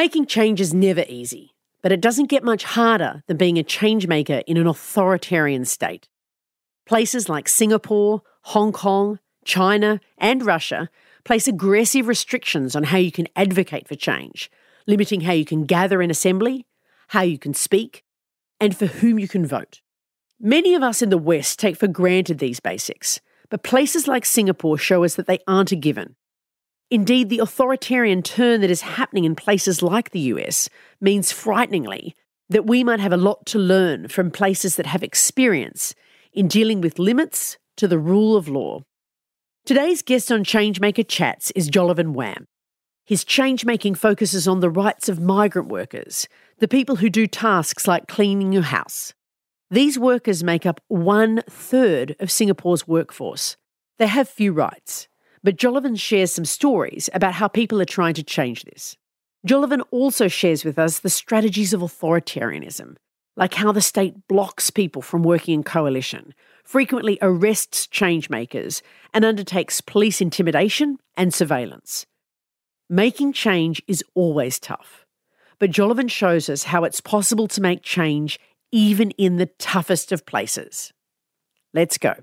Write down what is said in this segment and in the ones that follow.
Making change is never easy, but it doesn't get much harder than being a change maker in an authoritarian state. Places like Singapore, Hong Kong, China, and Russia place aggressive restrictions on how you can advocate for change, limiting how you can gather in assembly, how you can speak, and for whom you can vote. Many of us in the West take for granted these basics, but places like Singapore show us that they aren't a given. Indeed, the authoritarian turn that is happening in places like the US means frighteningly that we might have a lot to learn from places that have experience in dealing with limits to the rule of law. Today's guest on Changemaker Chats is Jolovan Wham. His changemaking focuses on the rights of migrant workers, the people who do tasks like cleaning your house. These workers make up one third of Singapore's workforce. They have few rights, but Jolovan shares some stories about how people are trying to change this. Jolovan also shares with us the strategies of authoritarianism, like how the state blocks people from working in coalition, frequently arrests changemakers, and undertakes police intimidation and surveillance. Making change is always tough, but Jolovan shows us how it's possible to make change even in the toughest of places. Let's go.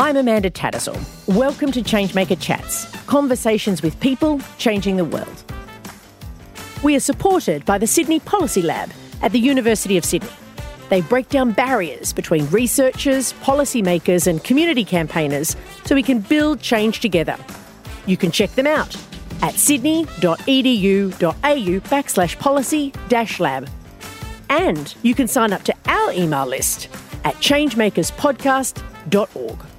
I'm Amanda Tattersall. Welcome to Changemaker Chats, conversations with people changing the world. We are supported by the Sydney Policy Lab at the University of Sydney. They break down barriers between researchers, policymakers, and community campaigners so we can build change together. You can check them out at sydney.edu.au backslash policy dash lab. And you can sign up to our email list at changemakerspodcast.org.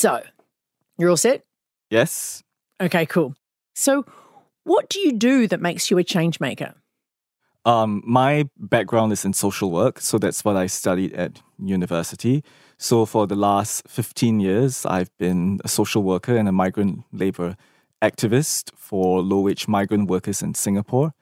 So, you're all set? Yes. Okay, cool. So, what do you do that makes you a change maker? Um, my background is in social work, so that's what I studied at university. So for the last 15 years, I've been a social worker and a migrant labor activist for low-wage migrant workers in Singapore.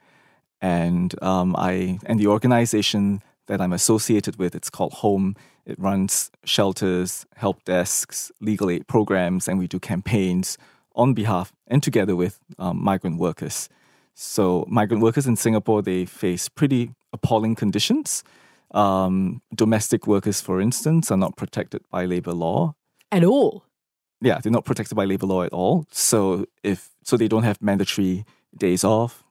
And um, I and the organization that I'm associated with, it's called Home. It runs shelters, help desks, legal aid programs, and we do campaigns on behalf and together with um, migrant workers. So, migrant workers in Singapore they face pretty appalling conditions. Um, domestic workers, for instance, are not protected by labor law at all. Yeah, they're not protected by labor law at all. So, if so, they don't have mandatory days off.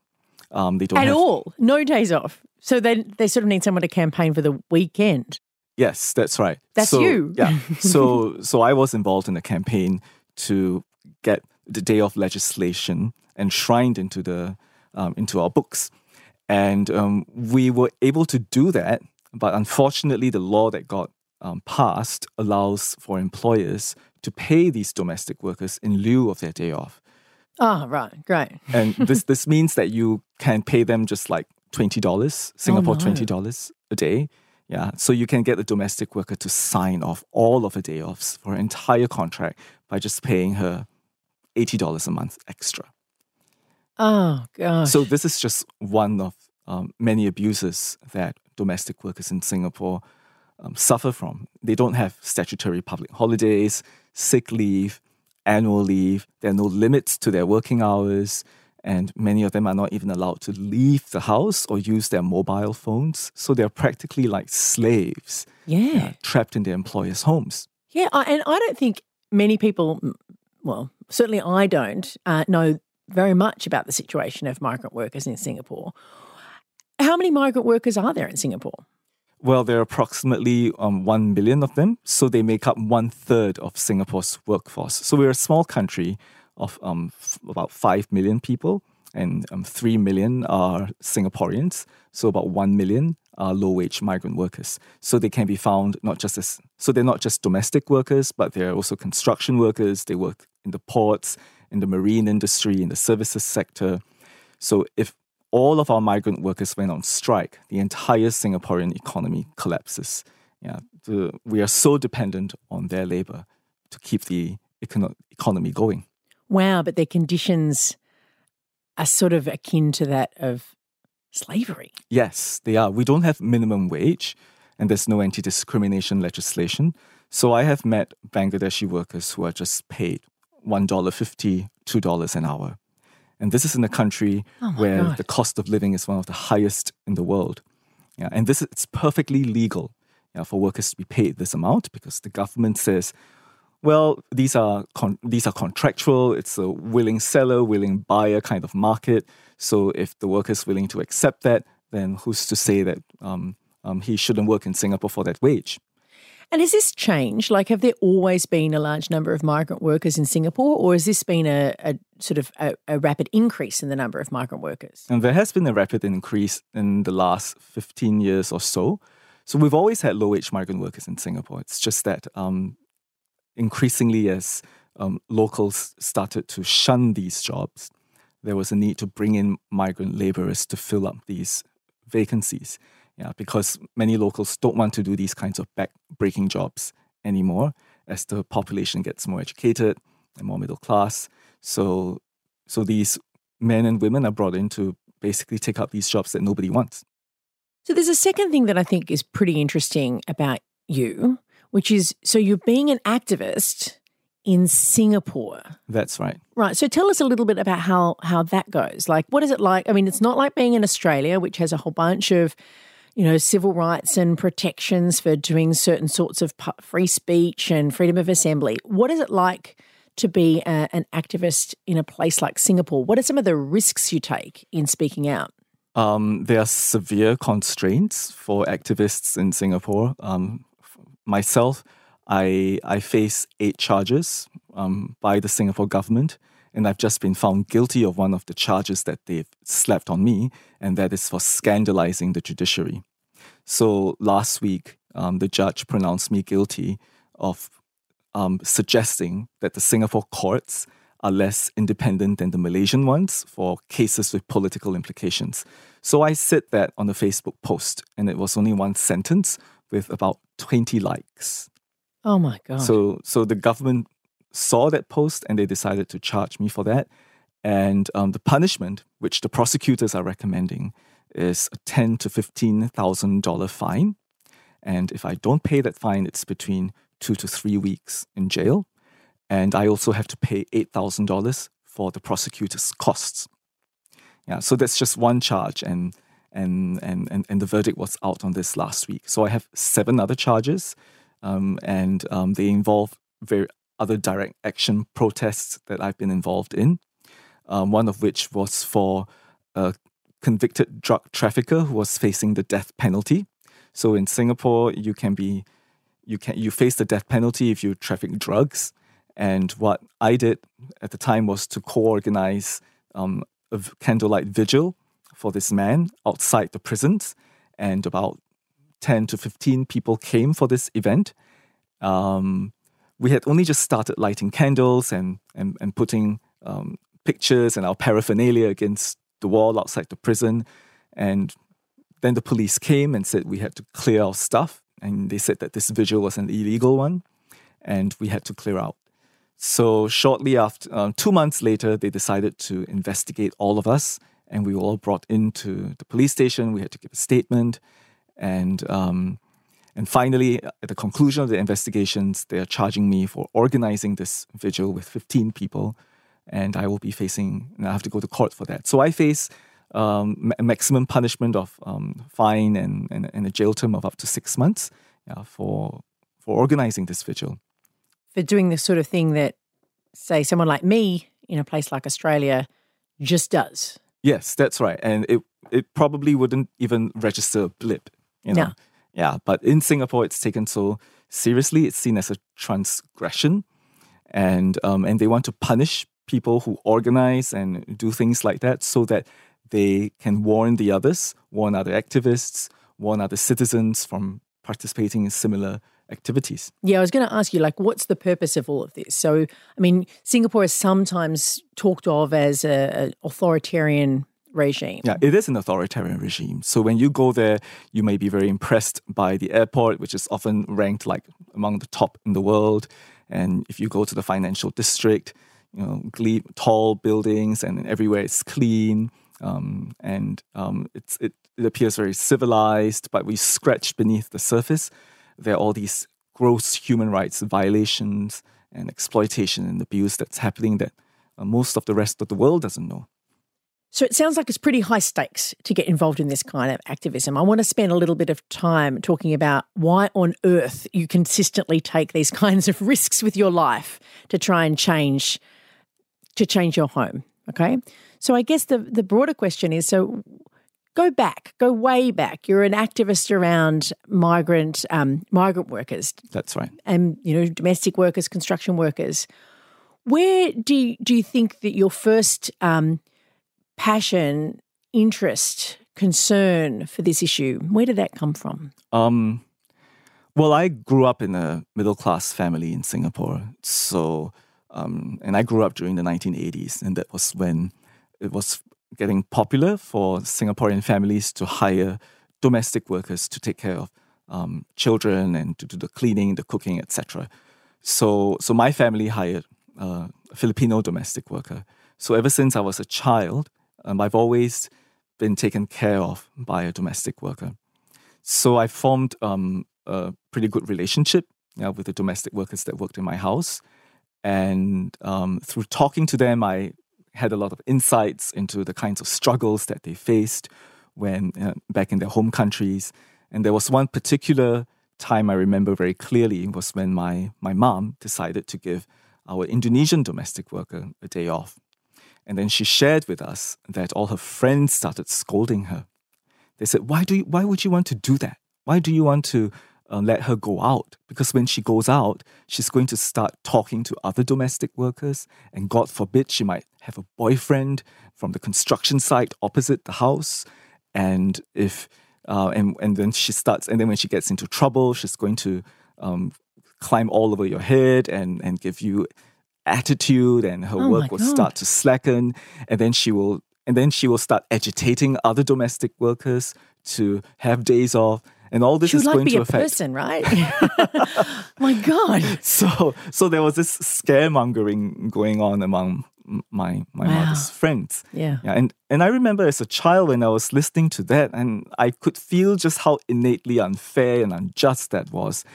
Um, they don't at have, all. No days off. So they they sort of need someone to campaign for the weekend. Yes, that's right. That's so, you. yeah. So so I was involved in a campaign to get the day of legislation enshrined into the um, into our books, and um, we were able to do that. But unfortunately, the law that got um, passed allows for employers to pay these domestic workers in lieu of their day off. Ah, oh, right, great. and this this means that you can pay them just like twenty dollars, Singapore oh, no. twenty dollars a day. Yeah, so you can get the domestic worker to sign off all of her day offs for an entire contract by just paying her eighty dollars a month extra. Oh gosh! So this is just one of um, many abuses that domestic workers in Singapore um, suffer from. They don't have statutory public holidays, sick leave, annual leave. There are no limits to their working hours and many of them are not even allowed to leave the house or use their mobile phones. So they're practically like slaves. Yeah. Uh, trapped in their employers' homes. Yeah. And I don't think many people, well, certainly I don't uh, know very much about the situation of migrant workers in Singapore. How many migrant workers are there in Singapore? Well, there are approximately um, 1 million of them. So they make up one third of Singapore's workforce. So we're a small country of um, f- about 5 million people. and um, 3 million are Singaporeans. So about 1 million are low wage migrant workers. So they can be found not just as, so they're not just domestic workers, but they're also construction workers. They work in the ports, in the marine industry, in the services sector. So if all of our migrant workers went on strike, the entire Singaporean economy collapses. Yeah, the, we are so dependent on their labor to keep the econo- economy going. Wow, but their conditions are sort of akin to that of slavery. Yes, they are. We don't have minimum wage and there's no anti discrimination legislation. So I have met Bangladeshi workers who are just paid $1.50, $2 an hour. And this is in a country Oh where God. the cost of living is one of the highest in the world. Yeah, and this is it's perfectly legal yeah, for workers to be paid this amount because the government says, well, these are con- these are contractual. It's a willing seller, willing buyer kind of market. So if the worker is willing to accept that, then who's to say that um, um, he shouldn't work in Singapore for that wage? And has this changed? Like, have there always been a large number of migrant workers in Singapore, or has this been a, a sort of a, a rapid increase in the number of migrant workers? And there has been a rapid increase in the last 15 years or so. So we've always had low wage migrant workers in Singapore. It's just that um, increasingly, as um, locals started to shun these jobs, there was a need to bring in migrant laborers to fill up these vacancies. Yeah, because many locals don't want to do these kinds of back-breaking jobs anymore as the population gets more educated and more middle class. So, so these men and women are brought in to basically take up these jobs that nobody wants. So there's a second thing that I think is pretty interesting about you, which is so you're being an activist in Singapore. That's right. Right. So tell us a little bit about how how that goes. Like what is it like? I mean, it's not like being in Australia, which has a whole bunch of you know, civil rights and protections for doing certain sorts of free speech and freedom of assembly. What is it like to be a, an activist in a place like Singapore? What are some of the risks you take in speaking out? Um, there are severe constraints for activists in Singapore. Um, myself, I I face eight charges um, by the Singapore government, and I've just been found guilty of one of the charges that they've slapped on me, and that is for scandalizing the judiciary. So last week, um, the judge pronounced me guilty of um, suggesting that the Singapore courts are less independent than the Malaysian ones for cases with political implications. So I said that on a Facebook post, and it was only one sentence with about 20 likes. Oh my god! So, so the government saw that post and they decided to charge me for that. And um, the punishment, which the prosecutors are recommending, is a ten to fifteen thousand dollar fine. And if I don't pay that fine, it's between two to three weeks in jail. And I also have to pay eight thousand dollars for the prosecutor's costs. Yeah, so that's just one charge, and and and and, and the verdict was out on this last week. So I have seven other charges, um, and um, they involve very other direct action protests that I've been involved in. Um, one of which was for a convicted drug trafficker who was facing the death penalty. So in Singapore, you can be you can you face the death penalty if you traffic drugs. And what I did at the time was to co-organize um, a candlelight vigil for this man outside the prisons, and about ten to fifteen people came for this event. Um, we had only just started lighting candles and and, and putting um, pictures and our paraphernalia against the wall outside the prison, and then the police came and said we had to clear our stuff, and they said that this vigil was an illegal one, and we had to clear out. So shortly after, um, two months later, they decided to investigate all of us, and we were all brought into the police station. We had to give a statement, and um, and finally, at the conclusion of the investigations, they are charging me for organizing this vigil with 15 people, and I will be facing. I have to go to court for that. So I face um, ma- maximum punishment of um, fine and, and and a jail term of up to six months yeah, for for organizing this vigil. For doing the sort of thing that, say, someone like me in a place like Australia just does. Yes, that's right. And it it probably wouldn't even register a blip. You know? No. Yeah. But in Singapore it's taken so seriously, it's seen as a transgression. And um, and they want to punish people who organize and do things like that so that they can warn the others, warn other activists, warn other citizens from participating in similar activities. Yeah, I was going to ask you, like, what's the purpose of all of this? So, I mean, Singapore is sometimes talked of as an authoritarian regime. Yeah, it is an authoritarian regime. So when you go there, you may be very impressed by the airport, which is often ranked like among the top in the world. And if you go to the financial district, you know, tall buildings and everywhere it's clean. Um, and um, it's, it, it appears very civilized, but we scratch beneath the surface. There are all these gross human rights violations and exploitation and abuse that's happening that uh, most of the rest of the world doesn't know. So it sounds like it's pretty high stakes to get involved in this kind of activism. I want to spend a little bit of time talking about why on earth you consistently take these kinds of risks with your life to try and change to change your home. Okay. So I guess the the broader question is so go back, go way back. You're an activist around migrant um, migrant workers. That's right. And you know domestic workers, construction workers. Where do you, do you think that your first um, passion, interest, concern for this issue? Where did that come from? Um, well, I grew up in a middle class family in Singapore. So, um, and I grew up during the 1980s, and that was when it was getting popular for Singaporean families to hire domestic workers to take care of um, children and to do the cleaning, the cooking, etc. So, so my family hired a Filipino domestic worker. So ever since I was a child, um, I've always been taken care of by a domestic worker. So I formed um, a pretty good relationship with the domestic workers that worked in my house. And um, through talking to them, I had a lot of insights into the kinds of struggles that they faced when uh, back in their home countries. And there was one particular time I remember very clearly was when my, my mom decided to give our Indonesian domestic worker a day off. And then she shared with us that all her friends started scolding her. They said, "Why do you, why would you want to do that? Why do you want to uh, let her go out? Because when she goes out, she's going to start talking to other domestic workers, and God forbid she might have a boyfriend from the construction site opposite the house. And if uh, and and then she starts, and then when she gets into trouble, she's going to um, climb all over your head and and give you attitude and her oh work will God. start to slacken and then she will and then she will start agitating other domestic workers to have days off and all this she is like going be to a affect person right my god so so there was this scaremongering going on among my my wow. mother's friends yeah. yeah and and i remember as a child when i was listening to that and i could feel just how innately unfair and unjust that was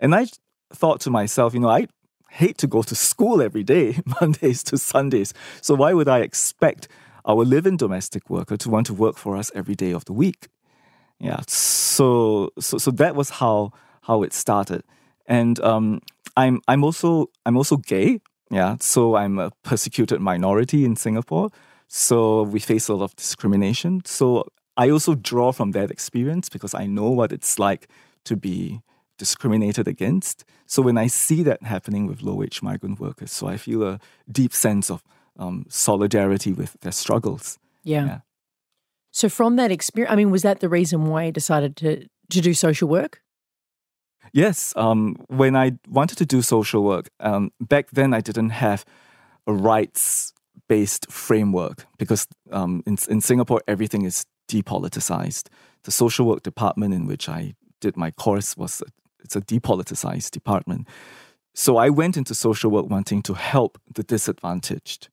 and i thought to myself you know i hate to go to school every day, Mondays to Sundays. So why would I expect our live-in domestic worker to want to work for us every day of the week? Yeah. So so so that was how how it started. And um, I'm I'm also I'm also gay. Yeah. So I'm a persecuted minority in Singapore. So we face a lot of discrimination. So I also draw from that experience because I know what it's like to be discriminated against. So when I see that happening with low wage migrant workers, so I feel a deep sense of um, solidarity with their struggles. Yeah. yeah. So from that experience, I mean, was that the reason why you decided to to do social work? Yes. Um, when I wanted to do social work, um, back then I didn't have a rights based framework because um, in, in Singapore everything is depoliticized. The social work department in which I did my course was it's a depoliticized department. So I went into social work wanting to help the disadvantaged.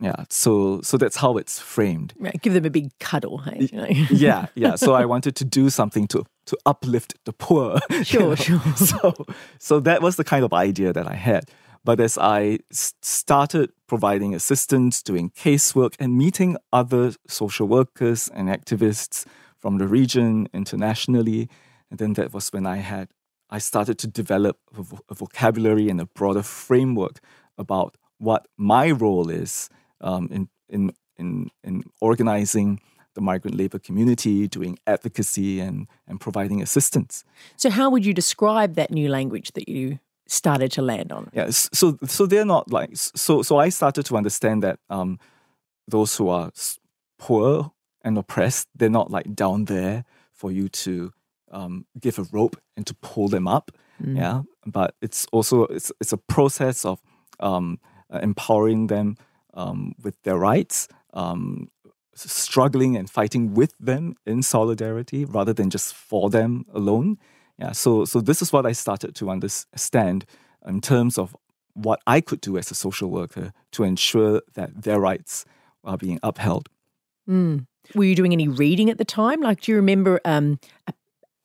Yeah, so so that's how it's framed. Right, give them a big cuddle. Hey? yeah, yeah. So I wanted to do something to to uplift the poor. Sure, you know? sure. So so that was the kind of idea that I had. But as I started providing assistance, doing casework, and meeting other social workers and activists from the region internationally, and then that was when I had I started to develop a, a vocabulary and a broader framework about what my role is um, in, in, in, in organizing the migrant labor community, doing advocacy and, and providing assistance. So, how would you describe that new language that you started to land on? Yeah, so so they're not like so. So I started to understand that um, those who are poor and oppressed, they're not like down there for you to um, give a rope and to pull them up. Mm. Yeah, but it's also it's it's a process of um, empowering them um, with their rights, um, struggling and fighting with them in solidarity rather than just for them alone. Yeah, so so this is what I started to understand in terms of what I could do as a social worker to ensure that their rights are being upheld. Mm. Were you doing any reading at the time? Like, do you remember, um,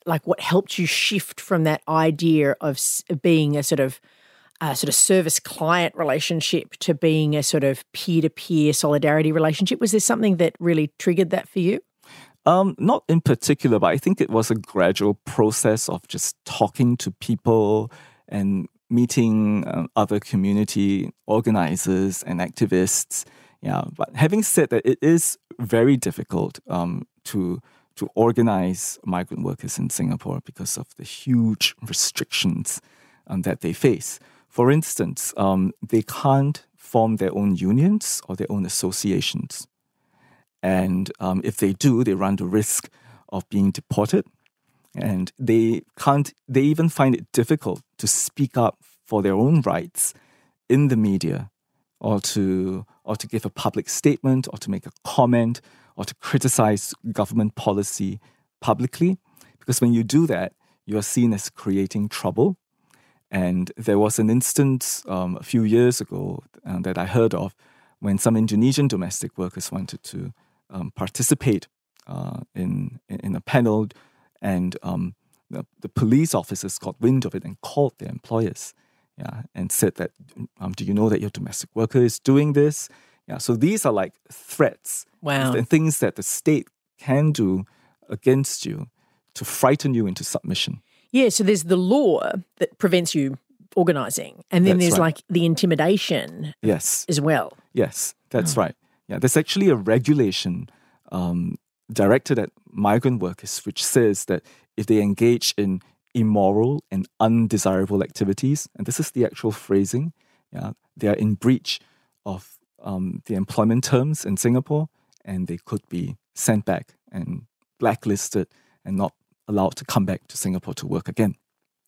like, what helped you shift from that idea of being a sort of a sort of service client relationship to being a sort of peer to peer solidarity relationship? Was there something that really triggered that for you? Um, not in particular, but I think it was a gradual process of just talking to people and meeting uh, other community organizers and activists. Yeah, but having said that, it is very difficult um, to to organize migrant workers in Singapore because of the huge restrictions um, that they face. For instance, um, they can't form their own unions or their own associations. And um, if they do, they run the risk of being deported. And they can't, they even find it difficult to speak up for their own rights in the media or to, or to give a public statement or to make a comment or to criticize government policy publicly. Because when you do that, you are seen as creating trouble. And there was an instance um, a few years ago uh, that I heard of when some Indonesian domestic workers wanted to um, participate uh, in, in a panel, and um, the, the, police officers got wind of it and called their employers, yeah, and said that, um, do you know that your domestic worker is doing this? Yeah, so these are like threats, wow, and things that the state can do against you to frighten you into submission. Yeah, so there's the law that prevents you organizing, and then that's there's right. like the intimidation, yes, as well. Yes, that's oh. right. Yeah, there's actually a regulation um, directed at migrant workers which says that if they engage in immoral and undesirable activities, and this is the actual phrasing, yeah, they are in breach of um, the employment terms in Singapore, and they could be sent back and blacklisted and not allowed to come back to Singapore to work again.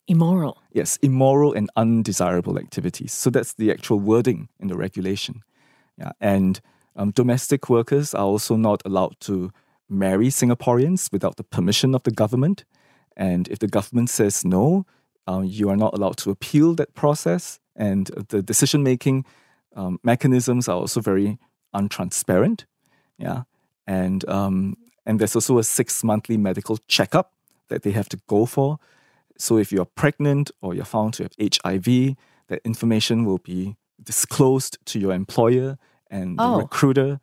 Immoral. Yes, immoral and undesirable activities. So that's the actual wording in the regulation. Yeah, and um, domestic workers are also not allowed to marry Singaporeans without the permission of the government. And if the government says no, uh, you are not allowed to appeal that process. And the decision making um, mechanisms are also very untransparent. Yeah. And, um, and there's also a six monthly medical checkup that they have to go for. So if you're pregnant or you're found to have HIV, that information will be disclosed to your employer and oh. the recruiter,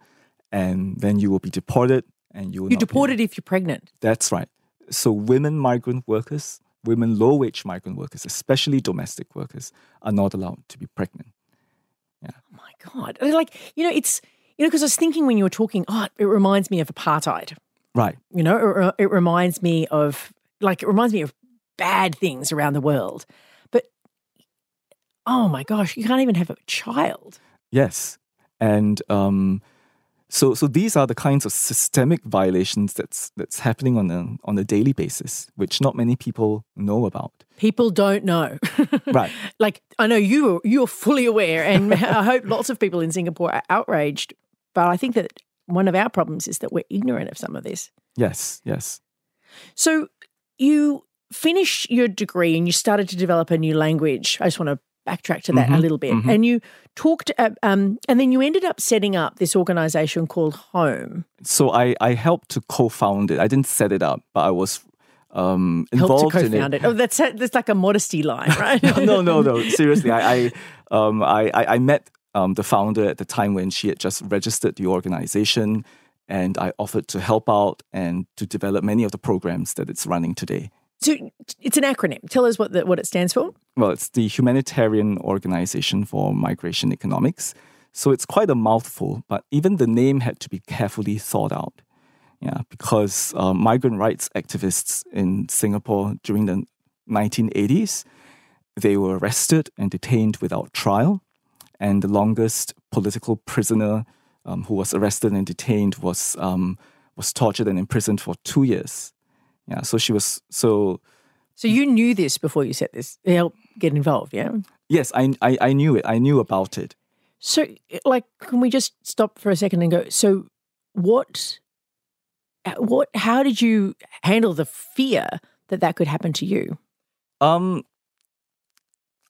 and then you will be deported. And you will you're deported be, if you're pregnant. That's right. So women migrant workers, women low wage migrant workers, especially domestic workers, are not allowed to be pregnant. Yeah. Oh my god! Like you know, it's you know because I was thinking when you were talking, oh, it reminds me of apartheid. Right. You know, it, it reminds me of like it reminds me of bad things around the world. But oh my gosh, you can't even have a child. Yes, and um, so so these are the kinds of systemic violations that's that's happening on a on a daily basis, which not many people know about. People don't know, right? Like I know you you're fully aware, and I hope lots of people in Singapore are outraged. But I think that one of our problems is that we're ignorant of some of this. Yes, yes. So you finish your degree and you started to develop a new language. I just want to backtrack to that mm-hmm, a little bit. Mm-hmm. And you talked, uh, um, and then you ended up setting up this organization called Home. So I, I helped to co-found it. I didn't set it up, but I was um, involved helped to co-found it. it. Oh, that's that's like a modesty line, right? no, no, no. Seriously, I I, um, I, I met um, the founder at the time when she had just registered the organization, and I offered to help out and to develop many of the programs that it's running today. So it's an acronym. Tell us what the, what it stands for. Well, it's the Humanitarian Organization for Migration Economics. So it's quite a mouthful, but even the name had to be carefully thought out. Yeah, because uh, migrant rights activists in Singapore during the 1980s they were arrested and detained without trial. And the longest political prisoner um, who was arrested and detained was um, was tortured and imprisoned for two years. Yeah, so she was so. So you knew this before you said this. Help get involved, yeah. Yes, I, I I knew it. I knew about it. So, like, can we just stop for a second and go? So, what, what, how did you handle the fear that that could happen to you? Um,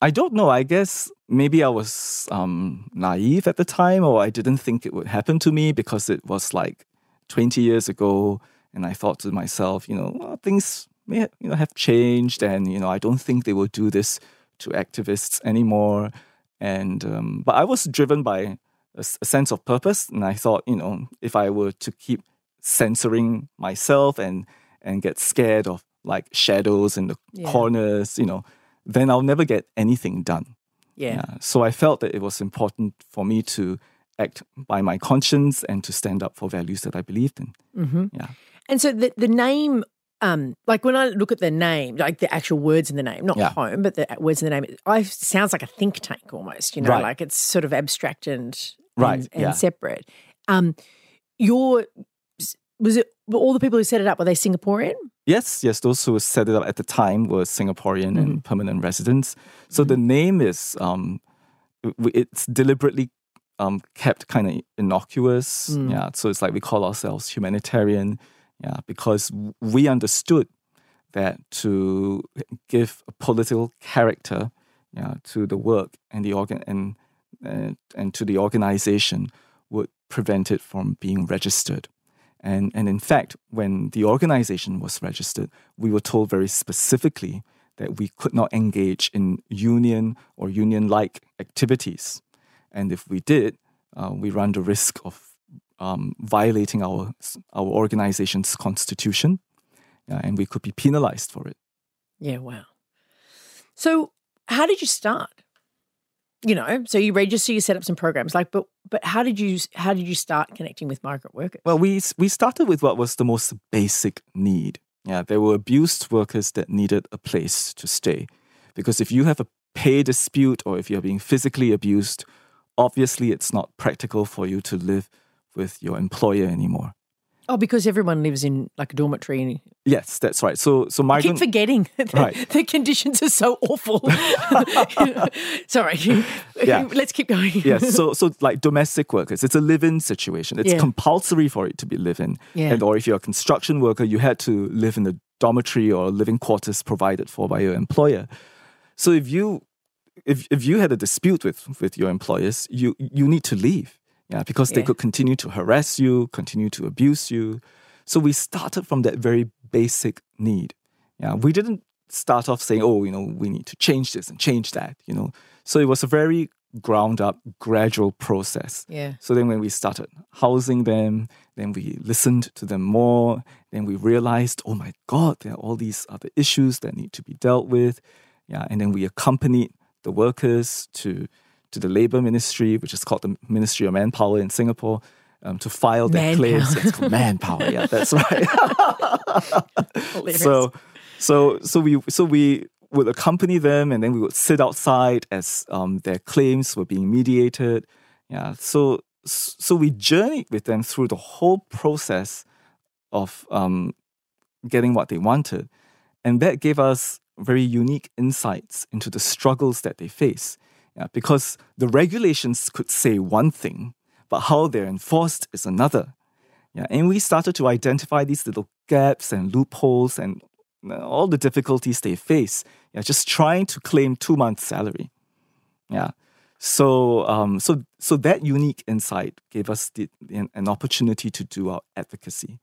I don't know. I guess maybe I was um, naive at the time, or I didn't think it would happen to me because it was like 20 years ago. And I thought to myself, you know, well, things may you know have changed, and you know, I don't think they will do this to activists anymore. And um, but I was driven by a, a sense of purpose, and I thought, you know, if I were to keep censoring myself and and get scared of like shadows in the Yeah. corners, you know, then I'll never get anything done. Yeah. So I felt that it was important for me to act by my conscience and to stand up for values that I believed in. Mm-hmm. Yeah. And so the the name, um, like when I look at the name, like the actual words in the name, not Yeah. home, but the words in the name, I sounds like a think tank almost. You know, Right. like it's sort of abstract and Right, and, and yeah. separate. Um, your was it were all the people who set it up were they Singaporean? Yes, yes, those who set it up at the time were Singaporean and permanent residents. So the name is um, it's deliberately um, kept kind of innocuous. Yeah, so it's like we call ourselves humanitarian. Yeah, because we understood that to give a political character yeah, to the work and the organ and and, and to the organization would prevent it from being registered. And, and in fact, when the organization was registered, we were told very specifically that we could not engage in union or union like activities. And if we did, uh, we run the risk of um, violating our, our organization's constitution, uh, and we could be penalized for it. Yeah, wow. So how did you start? You know, so you register, you set up some programs, like, but but how did you how did you start connecting with migrant workers? Well, we we started with what was the most basic need. Yeah, there were abused workers that needed a place to stay, because if you have a pay dispute or if you're being physically abused, obviously it's not practical for you to live with your employer anymore. Oh, because everyone lives in like a dormitory. And Yes, that's right. So so I keep forgetting that Right. the conditions are so awful. Sorry. Yeah. Let's keep going. yes, so so like domestic workers, it's a live-in situation. It's Yeah. compulsory for it to be live-in. Yeah. And or if you're a construction worker, you had to live in a dormitory or living quarters provided for by your employer. So if you if if you had a dispute with with your employers, you you need to leave. Yeah, because they could continue to harass you, continue to abuse you. So we started from that very basic need. Yeah, we didn't start off saying, "Oh, you know, we need to change this and change that." You know, so it was a very ground up, gradual process. Yeah. So then when we started housing them, then we listened to them more. Then we realized, oh my God, there are all these other issues that need to be dealt with. Yeah. And then we accompanied the workers to to the labor ministry, which is called the Ministry of Manpower in Singapore, um, to file their claims. Manpower. It's called manpower. Yeah, that's right. So so so we so we would accompany them and then we would sit outside as um, their claims were being mediated yeah so so we journeyed with them through the whole process of um, getting what they wanted and that gave us very unique insights into the struggles that they face yeah, because the regulations could say one thing but how they're enforced is another yeah, and we started to identify these little gaps and loopholes and all the difficulties they face. Yeah, just trying to claim two months' salary. Yeah, so um, so so that unique insight gave us the, an, an opportunity to do our advocacy.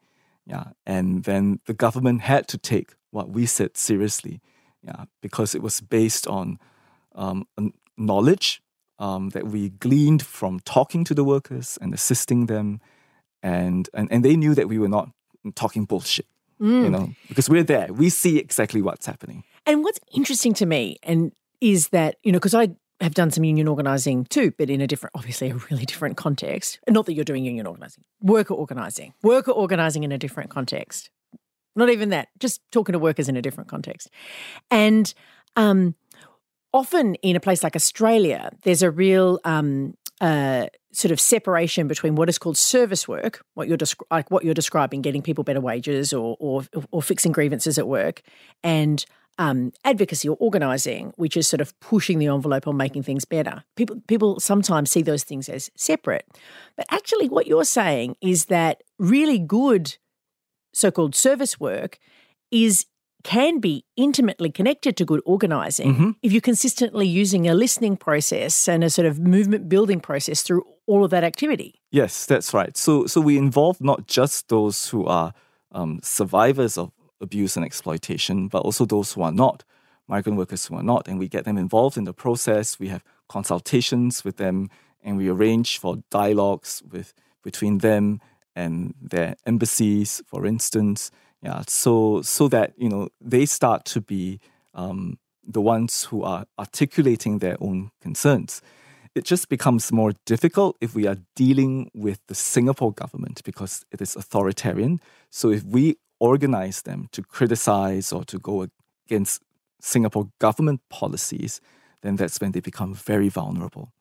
Yeah, and then the government had to take what we said seriously. Yeah, because it was based on um, knowledge um, that we gleaned from talking to the workers and assisting them and and, and they knew that we were not talking bullshit you know because we're there we see exactly what's happening And what's interesting to me and is that, you know, because I have done some union organising too, but in a different, obviously a really different context. And not that you're doing union organising, worker organising, worker organising in a different context. Not even that, just talking to workers in a different context. And um, often in a place like Australia, there's a real um, uh, sort of separation between what is called service work, what you're like what you're describing, getting people better wages or or, or fixing grievances at work, and um, advocacy or organising, which is sort of pushing the envelope on making things better. People people sometimes see those things as separate, but actually, what you're saying is that really good so-called service work is can be intimately connected to good organizing Mm-hmm. if you're consistently using a listening process and a sort of movement building process through all of that activity. Yes, that's right. So, so we involve not just those who are um, survivors of abuse and exploitation, but also those who are not, migrant workers who are not, and we get them involved in the process. We have consultations with them, and we arrange for dialogues with between them and their embassies, for instance. Yeah, so so that you know they start to be um, the ones who are articulating their own concerns it just becomes more difficult if we are dealing with the Singapore government because it is authoritarian. So if we organize them to criticize or to go against Singapore government policies, then that's when they become very vulnerable.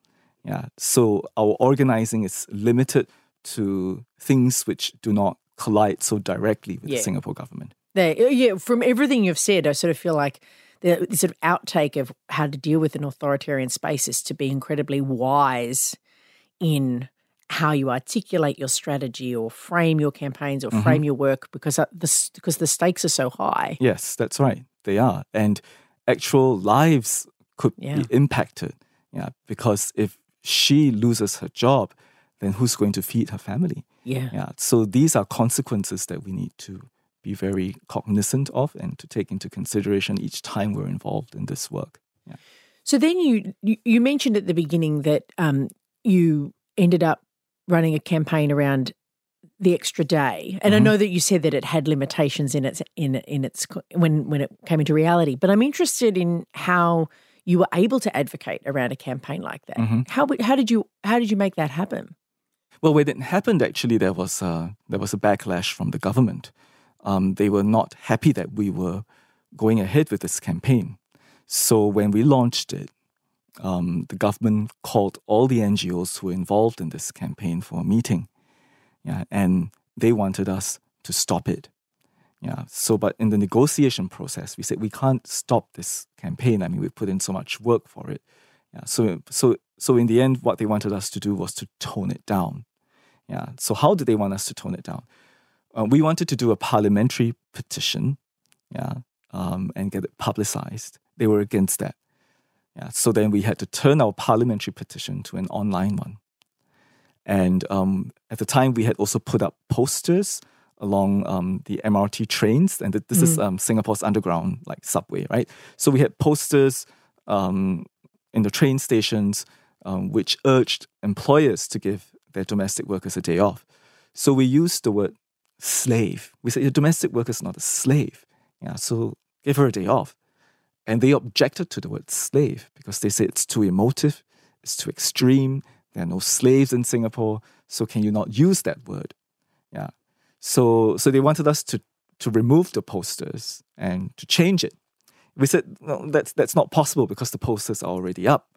Yeah. So our organizing is limited to things which do not collide so directly with Yeah. the Singapore government. There, yeah, from everything you've said, I sort of feel like the, the sort of outtake of how to deal with an authoritarian space is to be incredibly wise in how you articulate your strategy or frame your campaigns or frame your work because uh, the because the stakes are so high. Yes, that's right. They are. And actual lives could Yeah. be impacted. Yeah. Because if she loses her job, then who's going to feed her family? Yeah. Yeah. So these are consequences that we need to be very cognizant of and to take into consideration each time we're involved in this work. Yeah. So then you you, mentioned at the beginning that um, you ended up running a campaign around the extra day, and I Mhm. know that you said that it had limitations in its in in its when when it came into reality. But I'm interested in how you were able to advocate around a campaign like that. Mhm. How how did you how did you make that happen? Well, when it happened, actually, there was a, there was a backlash from the government. Um, they were not happy that we were going ahead with this campaign. So when we launched it, um, the government called all the NGOs who were involved in this campaign for a meeting. Yeah, and they wanted us to stop it. Yeah. So, but in the negotiation process, we said we can't stop this campaign. I mean, we put in so much work for it. Yeah. So, so, so in the end, what they wanted us to do was to tone it down. Yeah. So, how did they want us to tone it down? Uh, we wanted to do a parliamentary petition. Yeah. Um, and get it publicized. They were against that. Yeah. So then we had to turn our parliamentary petition to an online one. And um, at the time, we had also put up posters along um, the MRT trains, and th- this is um, Singapore's underground like subway, right? So we had posters um, in the train stations um, which urged employers to give their domestic workers a day off. So we used the word slave. We said, your domestic worker is not a slave. Yeah, so give her a day off. And they objected to the word slave because they said it's too emotive, it's too extreme. There are no slaves in Singapore, so can you not use that word? Yeah. So so they wanted us to to remove the posters and to change it. We said no, that's that's not possible because the posters are already up.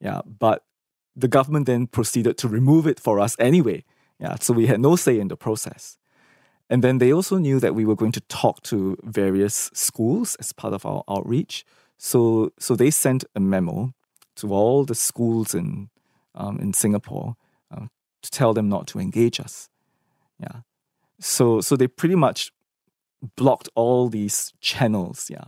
Yeah, but the government then proceeded to remove it for us anyway. Yeah, so we had no say in the process. And then they also knew that we were going to talk to various schools as part of our outreach. So, so they sent a memo to all the schools in, um, in Singapore um, to tell them not to engage us. Yeah. So, so they pretty much blocked all these channels, yeah,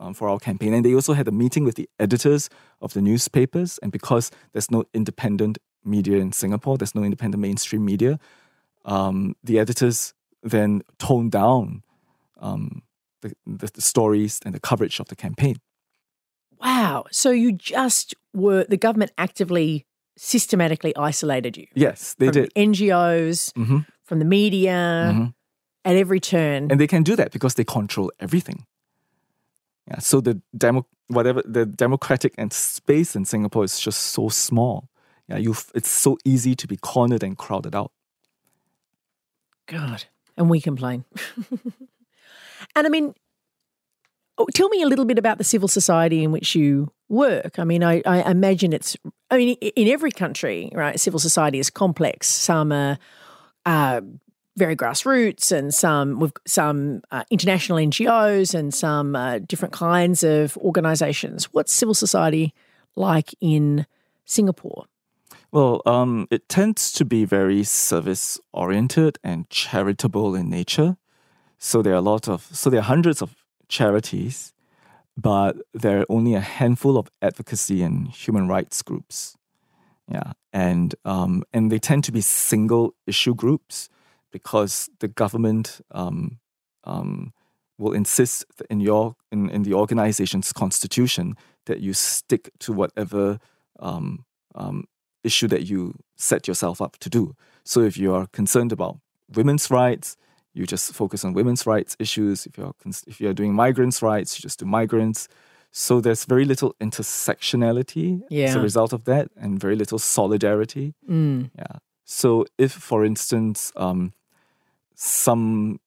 um, for our campaign. And they also had a meeting with the editors of the newspapers. And because there's no independent media in Singapore, there's no independent mainstream media, um, the editors then toned down um, the, the, the stories and the coverage of the campaign. Wow. So you just were the government actively systematically isolated you Yes, they from did. NGOs, Mhm, from the media mhm. at every turn. And they can do that because they control everything. Yeah, so the demo, whatever the democratic and space in Singapore is just so small. Yeah, you it's so easy to be cornered and crowded out. God. And we complain. and I mean, oh, tell me a little bit about the civil society in which you work. I mean, I, I imagine it's. I mean, in every country, right? Civil society is complex. Some are. Uh, very grassroots and some with some uh, international NGOs and some uh, different kinds of organizations. What's civil society like in Singapore? Well, um, it tends to be very service oriented and charitable in nature. So there are a lot of so there are hundreds of charities, but there are only a handful of advocacy and human rights groups. Yeah, and um, and they tend to be single issue groups because the government um, um, will insist in your in, in the organization's constitution that you stick to whatever um, um, issue that you set yourself up to do. So if you are concerned about women's rights, you just focus on women's rights issues. If you're if you're doing migrants' rights, you just do migrants. So there's very little intersectionality yeah. as a result of that, and very little solidarity. Mm. Yeah. So if, for instance, um, some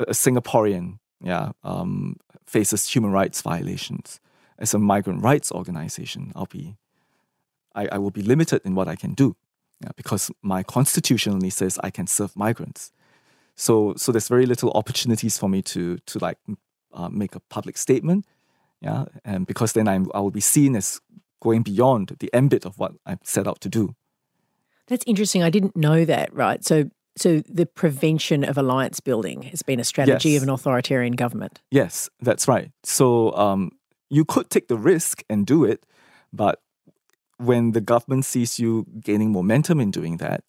Singaporean yeah um, faces human rights violations as a migrant rights organization, I'll be I, I will be limited in what I can do yeah, because my constitution only says I can serve migrants. So so there's very little opportunities for me to to like uh, make a public statement, yeah, and because then I'm, I will be seen as going beyond the ambit of what I'm set out to do. That's interesting. I didn't know that. Right. So so the prevention of alliance building has been a strategy yes. of an authoritarian government. Yes, that's right. So um, you could take the risk and do it, but when the government sees you gaining momentum in doing that,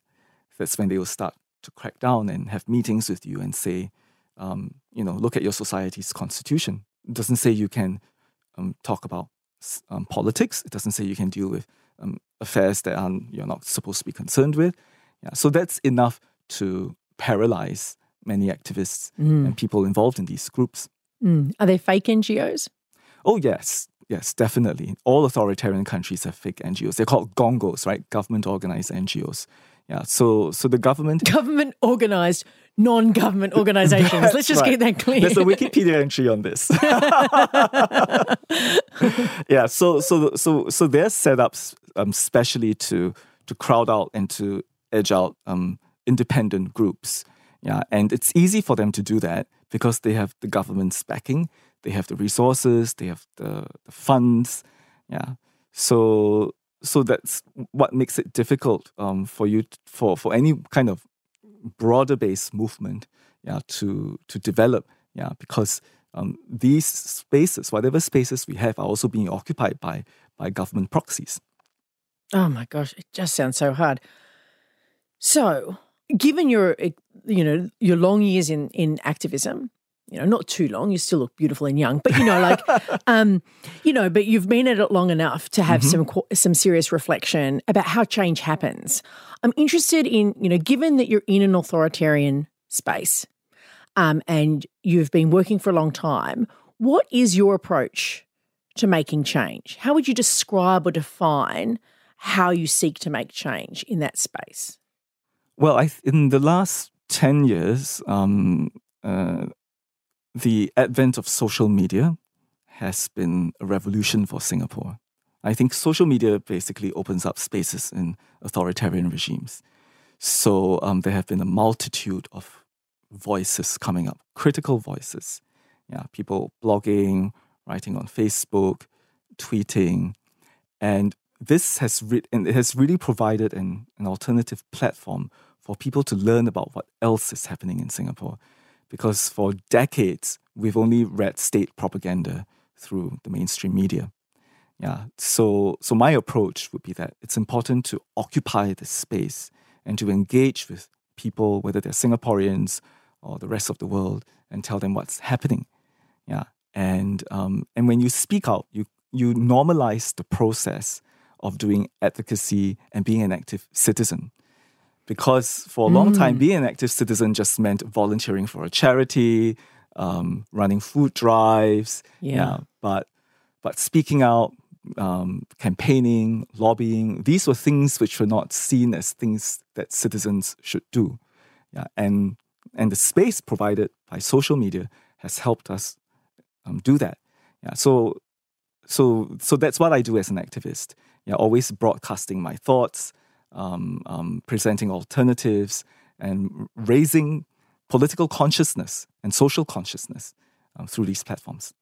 that's when they will start to crack down and have meetings with you and say, um, you know, look at your society's constitution. It doesn't say you can um, talk about um, politics. It doesn't say you can deal with um, affairs that you're not supposed to be concerned with. Yeah, so that's enough to paralyze many activists mm. and people involved in these groups. Mm. Are they fake NGOs? Oh, yes. Yes, definitely. All authoritarian countries have fake NGOs. They're called gongos, right? Government organized NGOs. Yeah. So so the government government organized non-government organizations. Let's just right. get that clear. There's a Wikipedia entry on this. yeah. So so so so they're set up um, specially to to crowd out and to edge out um, independent groups. Yeah, and it's easy for them to do that because they have the government's backing, they have the resources, they have the, the funds. Yeah, so so that's what makes it difficult um, for you for for any kind of broader based movement. Yeah, to to develop. Yeah, because um, these spaces, whatever spaces we have, are also being occupied by by government proxies. Oh my gosh, it just sounds so hard. So, given your you know your long years in in activism, you know not too long, you still look beautiful and young, but you know like um you know, but you've been at it long enough to have mm-hmm. some some serious reflection about how change happens. I'm interested in you know given that you're in an authoritarian space, um, and you've been working for a long time, what is your approach to making change? How would you describe or define how you seek to make change in that space? Well, I, in the last 10 years, um, uh, the advent of social media has been a revolution for Singapore. I think social media basically opens up spaces in authoritarian regimes. So um, there have been a multitude of voices coming up, critical voices. Yeah, people blogging, writing on Facebook, tweeting, and this has re- and it has really provided an, an alternative platform for people to learn about what else is happening in Singapore. Because for decades, we've only read state propaganda through the mainstream media. Yeah. So so my approach would be that it's important to occupy the space and to engage with people, whether they're Singaporeans or the rest of the world, and tell them what's happening. Yeah. And um, and when you speak out, you you normalize the process of doing advocacy and being an active citizen because for a long mm. time, being an active citizen just meant volunteering for a charity, um, running food drives. Yeah. yeah. But but speaking out, um, campaigning, lobbying, these were things which were not seen as things that citizens should do. Yeah. And and the space provided by social media has helped us um, do that. Yeah, so so so that's what I do as an activist. Yeah, always broadcasting my thoughts, um, um, presenting alternatives, and raising political consciousness and social consciousness um, through these platforms.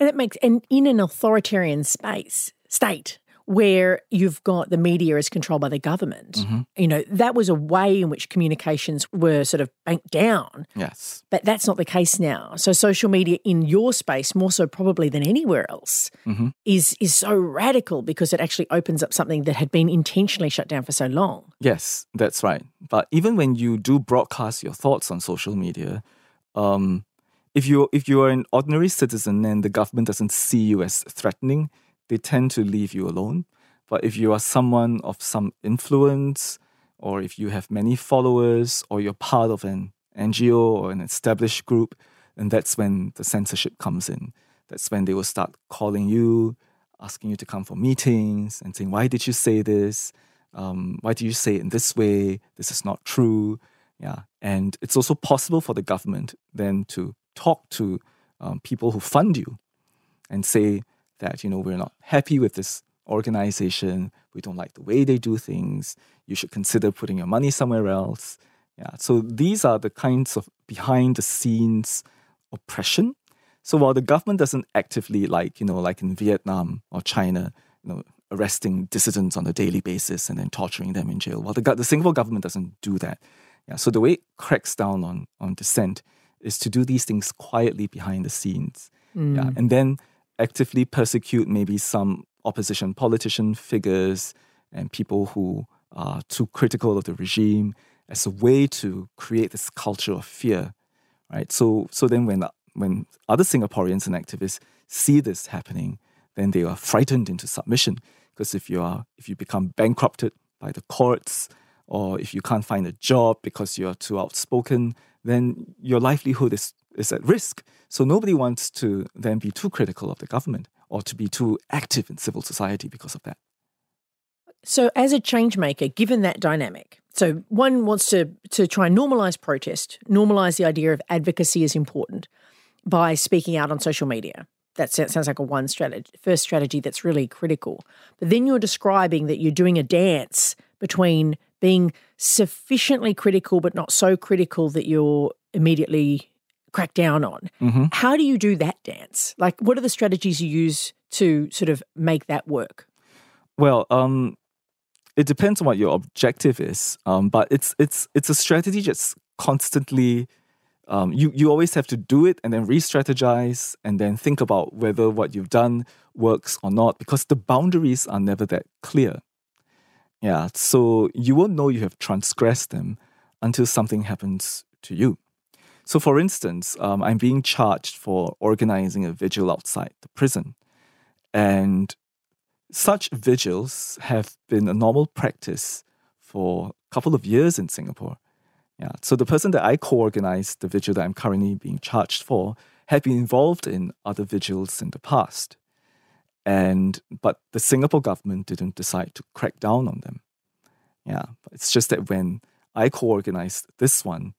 And it makes and in an authoritarian space state where you've got the media is controlled by the government, Mm-hmm. you know, that was a way in which communications were sort of banked down. Yes. But that's not the case now. So social media in your space, more so probably than anywhere else, Mhm. is is so radical because it actually opens up something that had been intentionally shut down for so long. Yes, that's right. But even when you do broadcast your thoughts on social media, um, if you if you are an ordinary citizen and the government doesn't see you as threatening, they tend to leave you alone. But if you are someone of some influence, or if you have many followers, or you're part of an NGO or an established group, then that's when the censorship comes in. That's when they will start calling you, asking you to come for meetings, and saying, "Why did you say this? um, why do you say it in this way? This is not true. Yeah. And it's also possible for the government then to talk to um, people who fund you and say that, you know, we're not happy with this organization. We don't like the way they do things. You should consider putting your money somewhere else. Yeah. So these are the kinds of behind the scenes oppression. So while the government doesn't actively, like, you know, like in Vietnam or China, you know, arresting dissidents on a daily basis and then torturing them in jail. Well, the, the Singapore government doesn't do that. Yeah, so the way it cracks down on, on dissent is to do these things quietly behind the scenes. Mm. Yeah, and then actively persecute maybe some opposition politician figures and people who are too critical of the regime as a way to create this culture of fear. Right. So so then when when other Singaporeans and activists see this happening, then they are frightened into submission. Because if you are if you become bankrupted by the courts, or if you can't find a job because you're too outspoken, then your livelihood is, is at risk. So nobody wants to then be too critical of the government or to be too active in civil society because of that. So, as a change maker, given that dynamic, so one wants to to try and normalize protest, normalize the idea of advocacy is important by speaking out on social media. That sounds sounds like a one strategy, first strategy that's really critical. But then you're describing that you're doing a dance between being sufficiently critical, but not so critical that you're immediately cracked down on. Mhm. How do you do that dance? Like, what are the strategies you use to sort of make that work? Well, um, it depends on what your objective is, um, but it's it's it's a strategy that's constantly. Um, you you always have to do it and then re-strategize and then think about whether what you've done works or not because the boundaries are never that clear. Yeah, so you won't know you have transgressed them until something happens to you. So, for instance, um, I'm being charged for organizing a vigil outside the prison, and such vigils have been a normal practice for a couple of years in Singapore. Yeah. So the person that I co-organized the vigil that I'm currently being charged for had been involved in other vigils in the past. And but the Singapore government didn't decide to crack down on them. Yeah. It's just that when I co-organized this one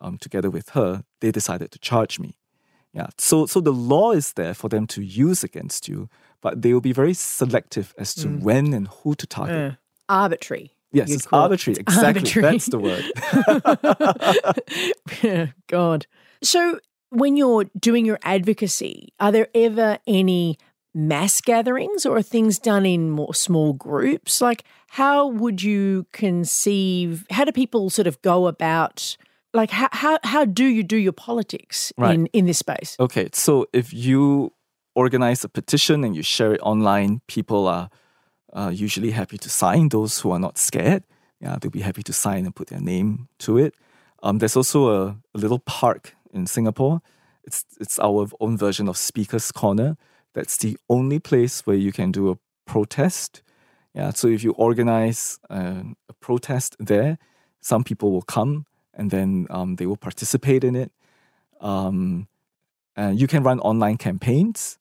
um, together with her, they decided to charge me. Yeah. So so the law is there for them to use against you, but they will be very selective as to when and who to target. Uh, arbitrary. Yes, you'd it's call it. arbitrary. Exactly. Arbitrary. That's the word. God. So, when you're doing your advocacy, are there ever any mass gatherings or are things done in more small groups? Like, how would you conceive, how do people sort of go about, like, how, how, how do you do your politics Right. in, in this space? Okay, so if you organize a petition and you share it online, people are uh, usually happy to sign. Those who are not scared, yeah, they'll be happy to sign and put their name to it. Um, there's also a, a little park in Singapore. It's it's our own version of Speaker's Corner. That's the only place where you can do a protest. Yeah, so if you organize uh, a protest there, some people will come and then um, they will participate in it. Um, and you can run online campaigns.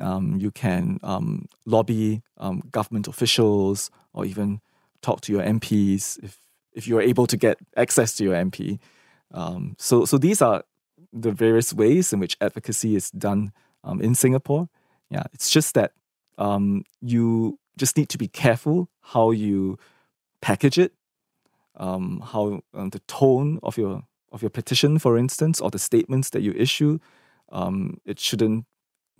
Um, you can um, lobby um, government officials or even talk to your MPs if if you are able to get access to your MP. Um, so so these are the various ways in which advocacy is done in Singapore. Yeah, it's just that you just need to be careful how you package it, um, how um, the tone of your of your petition, for instance, or the statements that you issue. Um, it shouldn't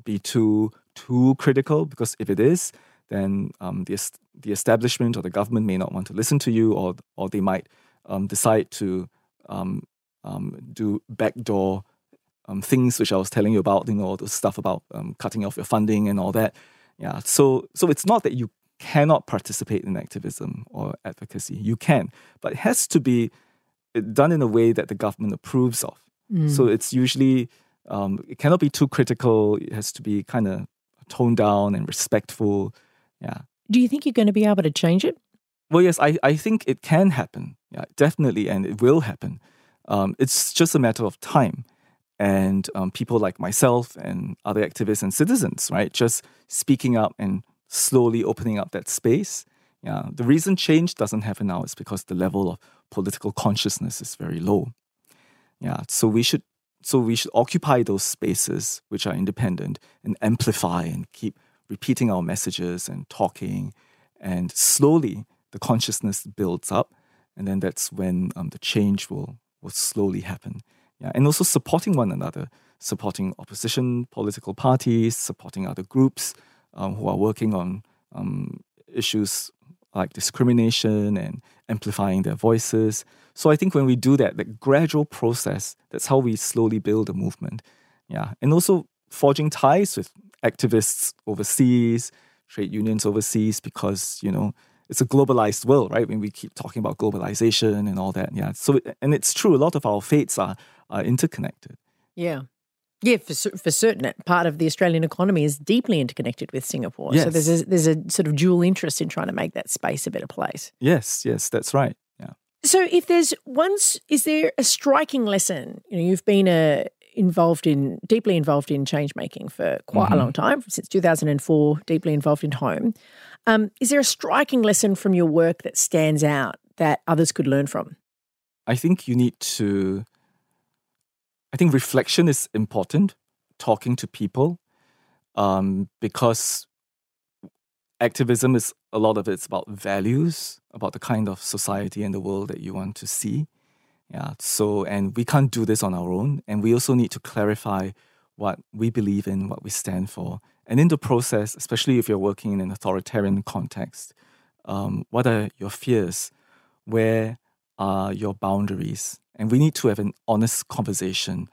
be too too critical because if it is, then um, the the establishment or the government may not want to listen to you, or or they might um, decide to um, um, do backdoor um, things, which I was telling you about, you know, all the stuff about cutting off your funding and all that. Yeah, so so it's not that you cannot participate in activism or advocacy. You can, but it has to be uh, done in a way that the government approves of. Mm. So it's usually um, it cannot be too critical. It has to be kind of toned down and respectful. Yeah. Do you think you're going to be able to change it? Well, yes, I, I think it can happen. Yeah, definitely, and it will happen. Um, it's just a matter of time. And um, people like myself and other activists and citizens, right, just speaking up and slowly opening up that space. Yeah, the reason change doesn't happen now is because the level of political consciousness is very low. Yeah, so we should so we should occupy those spaces which are independent and amplify and keep repeating our messages and talking, and slowly the consciousness builds up, and then that's when um, the change will will slowly happen. Yeah, and also supporting one another, supporting opposition political parties, supporting other groups um, who are working on um, issues like discrimination and amplifying their voices. So I think when we do that, the gradual process, that's how we slowly build a movement. Yeah, and also forging ties with activists overseas, trade unions overseas, because you know it's a globalized world, right? When we keep talking about globalization and all that, yeah. So and it's true, a lot of our fates are are interconnected. Yeah. Yeah, for, for certain, part of the Australian economy is deeply interconnected with Singapore. Yes. So there's a, there's a sort of dual interest in trying to make that space a better place. Yes, yes, that's right. Yeah. So if there's once, is there a striking lesson? You know, you've been a uh, involved in deeply involved in change making for quite mm-hmm. a long time since 2004 deeply involved in home um, is there a striking lesson from your work that stands out that others could learn from i think you need to I think reflection is important, talking to people, um, because activism is a lot of it's about values, about the kind of society and the world that you want to see. Yeah. So, and we can't do this on our own. And we also need to clarify what we believe in, what we stand for. And in the process, especially if you're working in an authoritarian context, um, what are your fears? Where are your boundaries? And we need to have an honest conversation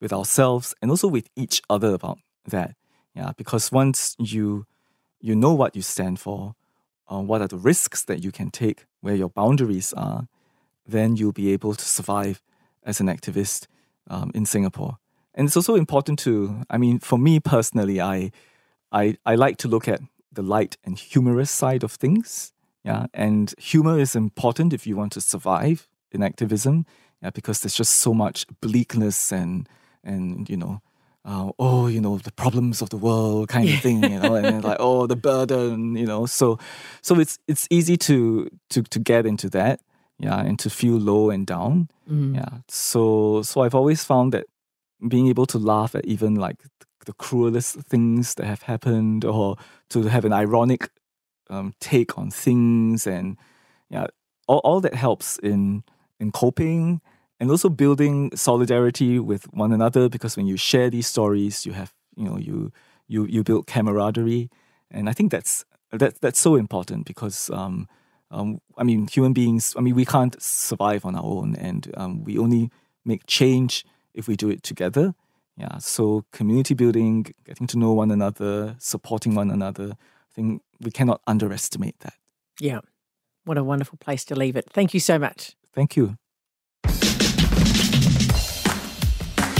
with ourselves and also with each other about that. Yeah, because once you you know what you stand for, uh, what are the risks that you can take, where your boundaries are, then you'll be able to survive as an activist um, in Singapore. And it's also important to, I mean, for me personally, I, I, I like to look at the light and humorous side of things. Yeah, and humor is important if you want to survive in activism yeah, because there's just so much bleakness and and you know, uh, oh, you know, the problems of the world kind of thing, you know, and like oh, the burden, you know. So, so it's it's easy to to to get into that, yeah, and to feel low and down, mm-hmm. yeah. So, so I've always found that being able to laugh at even like the cruelest things that have happened, or to have an ironic um, take on things, and yeah, all, all that helps in in coping and also building solidarity with one another because when you share these stories you have you know you you you build camaraderie and i think that's that that's so important because um, um, I mean, human beings. I mean, we can't survive on our own, and um, we only make change if we do it together. Yeah. So community building, getting to know one another, supporting one another. I think we cannot underestimate that. Yeah. What a wonderful place to leave it. Thank you so much. Thank you.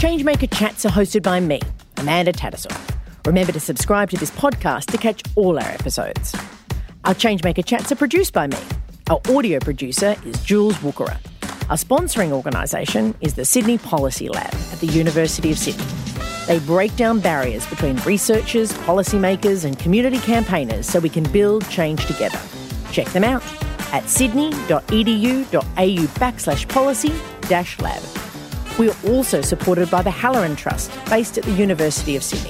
Changemaker Chats are hosted by me, Amanda Tattersall. Remember to subscribe to this podcast to catch all our episodes. Our Changemaker Chats are produced by me. Our audio producer is Jules Wookera. Our sponsoring organisation is the Sydney Policy Lab at the University of Sydney. They break down barriers between researchers, policymakers, and community campaigners so we can build change together. Check them out at sydney.edu.au backslash policy dash lab. We are also supported by the Halloran Trust, based at the University of Sydney.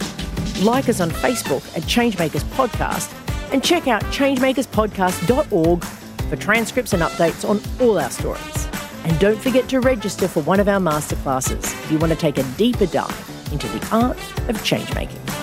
like us on Facebook at Changemakers Podcast, and check out changemakerspodcast.org for transcripts and updates on all our stories. And don't forget to register for one of our masterclasses if you want to take a deeper dive into the art of changemaking.